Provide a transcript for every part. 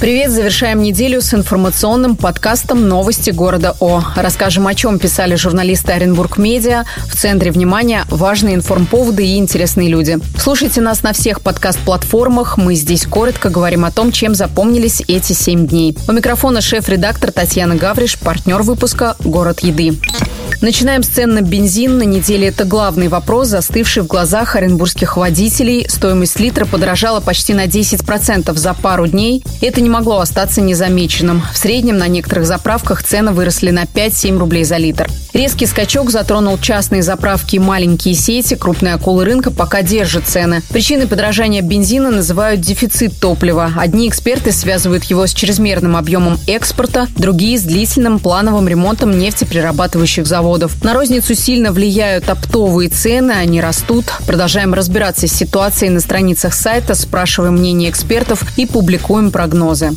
Привет, завершаем неделю с информационным подкастом «Новости города О». Расскажем, о чем писали журналисты Оренбург Медиа. В центре внимания важные информповоды и интересные люди. Слушайте нас на всех подкаст-платформах. Мы здесь коротко говорим о том, чем запомнились эти семь дней. У микрофона шеф-редактор Татьяна Гавриш, партнер выпуска «Город еды». Начинаем с цен на бензин. На неделе это главный вопрос, застывший в глазах оренбургских водителей. Стоимость литра подорожала почти на 10% за пару дней. Это не могло остаться незамеченным. В среднем на некоторых заправках цены выросли на 5-7 рублей за литр. Резкий скачок затронул частные заправки и маленькие сети. Крупные акулы рынка пока держат цены. Причиной подорожания бензина называют дефицит топлива. Одни эксперты связывают его с чрезмерным объемом экспорта, другие – с длительным плановым ремонтом нефтеперерабатывающих заводов заводов. На розницу сильно влияют оптовые цены, они растут. Продолжаем разбираться с ситуацией на страницах сайта, спрашиваем мнение экспертов и публикуем прогнозы.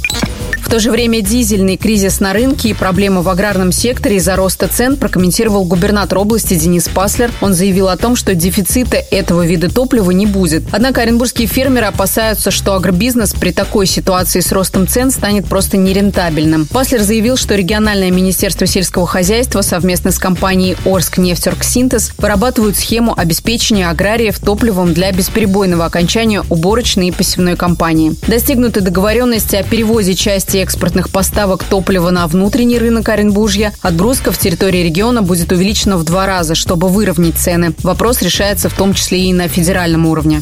В то же время дизельный кризис на рынке и проблемы в аграрном секторе из-за роста цен прокомментировал губернатор области Денис Паслер. Он заявил о том, что дефицита этого вида топлива не будет. Однако оренбургские фермеры опасаются, что агробизнес при такой ситуации с ростом цен станет просто нерентабельным. Паслер заявил, что региональное министерство сельского хозяйства совместно с компанией Орск нефтерксинтез вырабатывают схему обеспечения аграриев топливом для бесперебойного окончания уборочной и посевной кампании. Достигнуты договоренности о переводе части экспортных поставок топлива на внутренний рынок Оренбуржья, отгрузка в территории региона будет увеличена в два раза, чтобы выровнять цены. Вопрос решается в том числе и на федеральном уровне.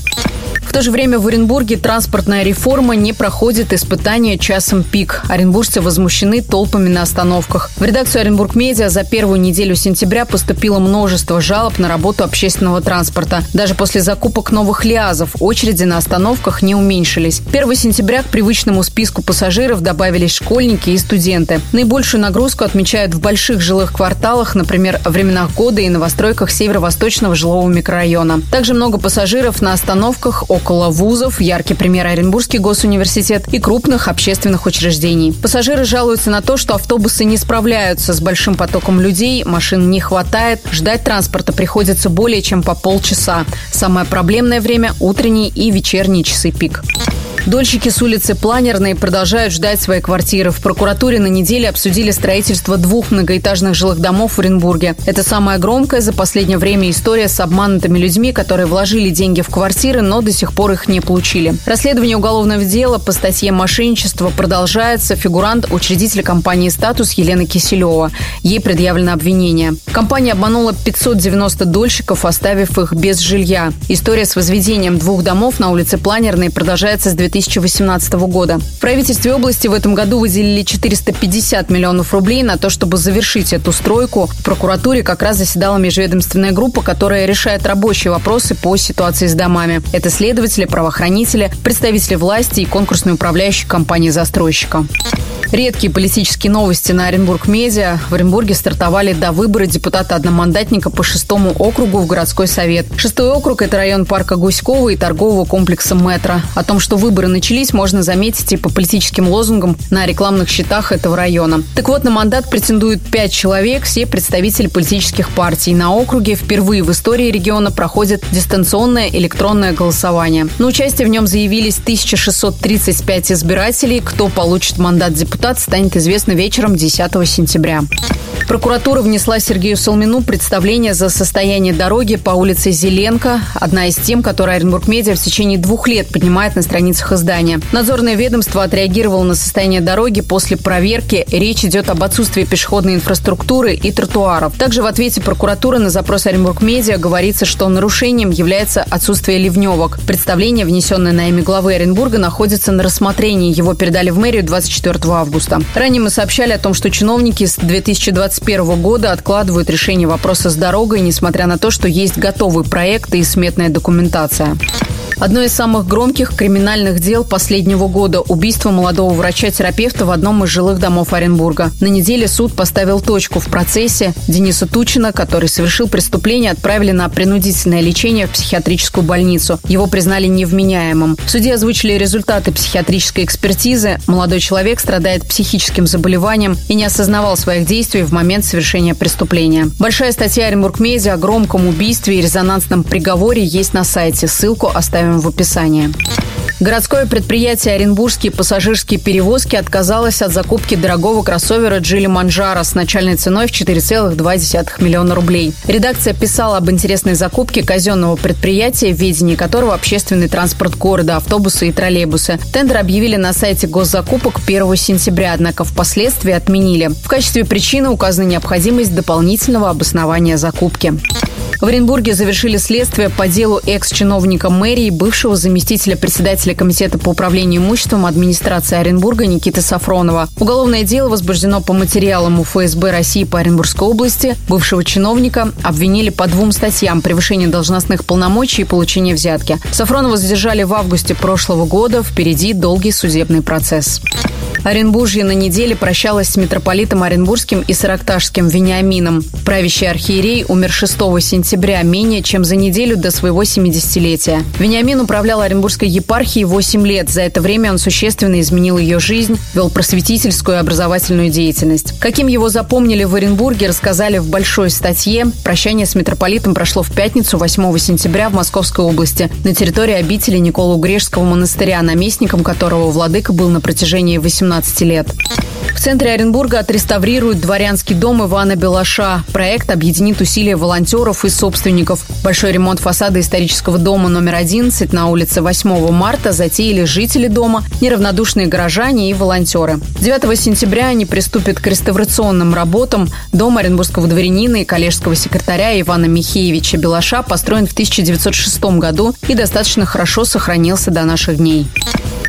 В то же время в Оренбурге транспортная реформа не проходит испытания часом пик. Оренбуржцы возмущены толпами на остановках. В редакцию Оренбург Медиа за первую неделю сентября поступило множество жалоб на работу общественного транспорта. Даже после закупок новых лиазов очереди на остановках не уменьшились. 1 сентября к привычному списку пассажиров добавились школьники и студенты. Наибольшую нагрузку отмечают в больших жилых кварталах, например, временах года и новостройках северо-восточного жилого микрорайона. Также много пассажиров на остановках около вузов, яркий пример Оренбургский госуниверситет и крупных общественных учреждений. Пассажиры жалуются на то, что автобусы не справляются с большим потоком людей, машин не хватает, ждать транспорта приходится более чем по полчаса. Самое проблемное время – утренние и вечерние часы пик. Дольщики с улицы Планерной продолжают ждать свои квартиры. В прокуратуре на неделе обсудили строительство двух многоэтажных жилых домов в Оренбурге. Это самая громкая за последнее время история с обманутыми людьми, которые вложили деньги в квартиры, но до сих пор их не получили. Расследование уголовного дела по статье «Мошенничество» продолжается. Фигурант – учредитель компании «Статус» Елена Киселева. Ей предъявлено обвинение. Компания обманула 590 дольщиков, оставив их без жилья. История с возведением двух домов на улице Планерной продолжается с 2000 2018 года. В правительстве области в этом году выделили 450 миллионов рублей на то, чтобы завершить эту стройку. В прокуратуре как раз заседала межведомственная группа, которая решает рабочие вопросы по ситуации с домами. Это следователи, правоохранители, представители власти и конкурсные управляющие компании застройщика. Редкие политические новости на Оренбург Медиа. В Оренбурге стартовали до выбора депутата-одномандатника по шестому округу в городской совет. Шестой округ – это район парка Гуськова и торгового комплекса «Метро». О том, что выборы начались, можно заметить и по политическим лозунгам на рекламных счетах этого района. Так вот, на мандат претендуют пять человек, все представители политических партий. На округе впервые в истории региона проходит дистанционное электронное голосование. На участие в нем заявились 1635 избирателей. Кто получит мандат депутата депутат станет известно вечером 10 сентября. Прокуратура внесла Сергею Солмину представление за состояние дороги по улице Зеленко, одна из тем, которые Оренбург Медиа в течение двух лет поднимает на страницах издания. Надзорное ведомство отреагировало на состояние дороги после проверки. Речь идет об отсутствии пешеходной инфраструктуры и тротуаров. Также в ответе прокуратуры на запрос Оренбург Медиа говорится, что нарушением является отсутствие ливневок. Представление, внесенное на имя главы Оренбурга, находится на рассмотрении. Его передали в мэрию 24 августа. Ранее мы сообщали о том, что чиновники с 2020 2021 года откладывают решение вопроса с дорогой, несмотря на то, что есть готовый проект и сметная документация. Одно из самых громких криминальных дел последнего года – убийство молодого врача-терапевта в одном из жилых домов Оренбурга. На неделе суд поставил точку в процессе. Дениса Тучина, который совершил преступление, отправили на принудительное лечение в психиатрическую больницу. Его признали невменяемым. В суде озвучили результаты психиатрической экспертизы. Молодой человек страдает психическим заболеванием и не осознавал своих действий в момент совершения преступления. Большая статья Оренбург Медиа о громком убийстве и резонансном приговоре есть на сайте. Ссылку оставим в описании. Городское предприятие «Оренбургские пассажирские перевозки» отказалось от закупки дорогого кроссовера «Джили Манжара» с начальной ценой в 4,2 миллиона рублей. Редакция писала об интересной закупке казенного предприятия, в ведении которого общественный транспорт города, автобусы и троллейбусы. Тендер объявили на сайте госзакупок 1 сентября, однако впоследствии отменили. В качестве причины указана необходимость дополнительного обоснования закупки. В Оренбурге завершили следствие по делу экс-чиновника мэрии, бывшего заместителя председателя Комитета по управлению имуществом администрации Оренбурга Никиты Сафронова. Уголовное дело возбуждено по материалам ФСБ России по Оренбургской области. Бывшего чиновника обвинили по двум статьям – превышение должностных полномочий и получение взятки. Сафронова задержали в августе прошлого года. Впереди долгий судебный процесс. Оренбуржье на неделе прощалась с митрополитом Оренбургским и Саракташским Вениамином. Правящий архиерей умер 6 сентября, менее чем за неделю до своего 70-летия. Вениамин управлял Оренбургской епархией 8 лет. За это время он существенно изменил ее жизнь, вел просветительскую и образовательную деятельность. Каким его запомнили в Оренбурге, рассказали в большой статье. Прощание с митрополитом прошло в пятницу 8 сентября в Московской области на территории обители Никола Грешского монастыря, наместником которого владыка был на протяжении 18 18 лет. В центре Оренбурга отреставрируют дворянский дом Ивана Белаша. Проект объединит усилия волонтеров и собственников. Большой ремонт фасада исторического дома номер 11 на улице 8 марта затеяли жители дома, неравнодушные горожане и волонтеры. 9 сентября они приступят к реставрационным работам. Дом оренбургского дворянина и коллежского секретаря Ивана Михеевича Белаша построен в 1906 году и достаточно хорошо сохранился до наших дней.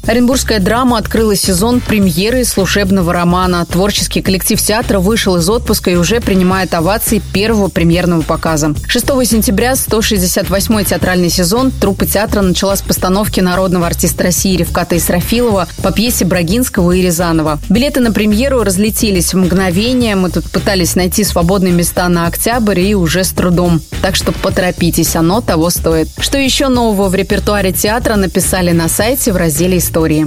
Оренбургская драма открыла сезон премьеры служебного романа. Творческий коллектив театра вышел из отпуска и уже принимает овации первого премьерного показа. 6 сентября 168-й театральный сезон труппа театра начала с постановки народного артиста России Ревката Исрафилова по пьесе Брагинского и Рязанова. Билеты на премьеру разлетелись в мгновение. Мы тут пытались найти свободные места на октябрь и уже с трудом. Так что поторопитесь, оно того стоит. Что еще нового в репертуаре театра написали на сайте в разделе «История» истории.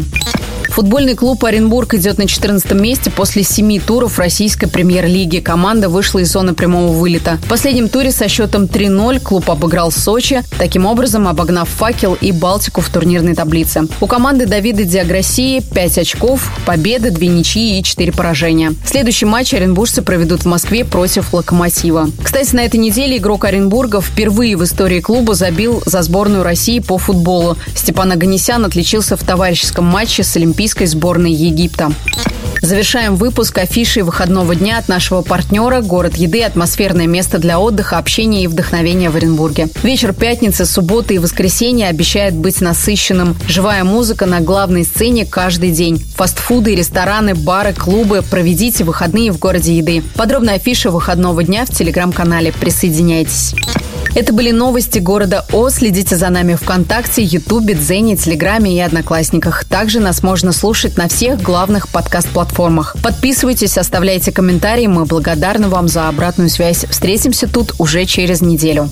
Футбольный клуб «Оренбург» идет на 14 месте после семи туров российской премьер-лиги. Команда вышла из зоны прямого вылета. В последнем туре со счетом 3-0 клуб обыграл Сочи, таким образом обогнав «Факел» и «Балтику» в турнирной таблице. У команды Давида Диаграсии 5 очков, победы, 2 ничьи и 4 поражения. Следующий матч оренбуржцы проведут в Москве против «Локомотива». Кстати, на этой неделе игрок Оренбурга впервые в истории клуба забил за сборную России по футболу. Степан Аганесян отличился в товарищеском матче с олимпийской сборной Египта. Завершаем выпуск афиши выходного дня от нашего партнера «Город еды. Атмосферное место для отдыха, общения и вдохновения в Оренбурге». Вечер пятницы, субботы и воскресенье обещает быть насыщенным. Живая музыка на главной сцене каждый день. Фастфуды, рестораны, бары, клубы. Проведите выходные в городе еды. Подробная афиша выходного дня в телеграм-канале. Присоединяйтесь. Это были новости города О. Следите за нами ВКонтакте, Ютубе, Дзене, Телеграме и Одноклассниках. Также нас можно слушать на всех главных подкаст-платформах. Подписывайтесь, оставляйте комментарии. Мы благодарны вам за обратную связь. Встретимся тут уже через неделю.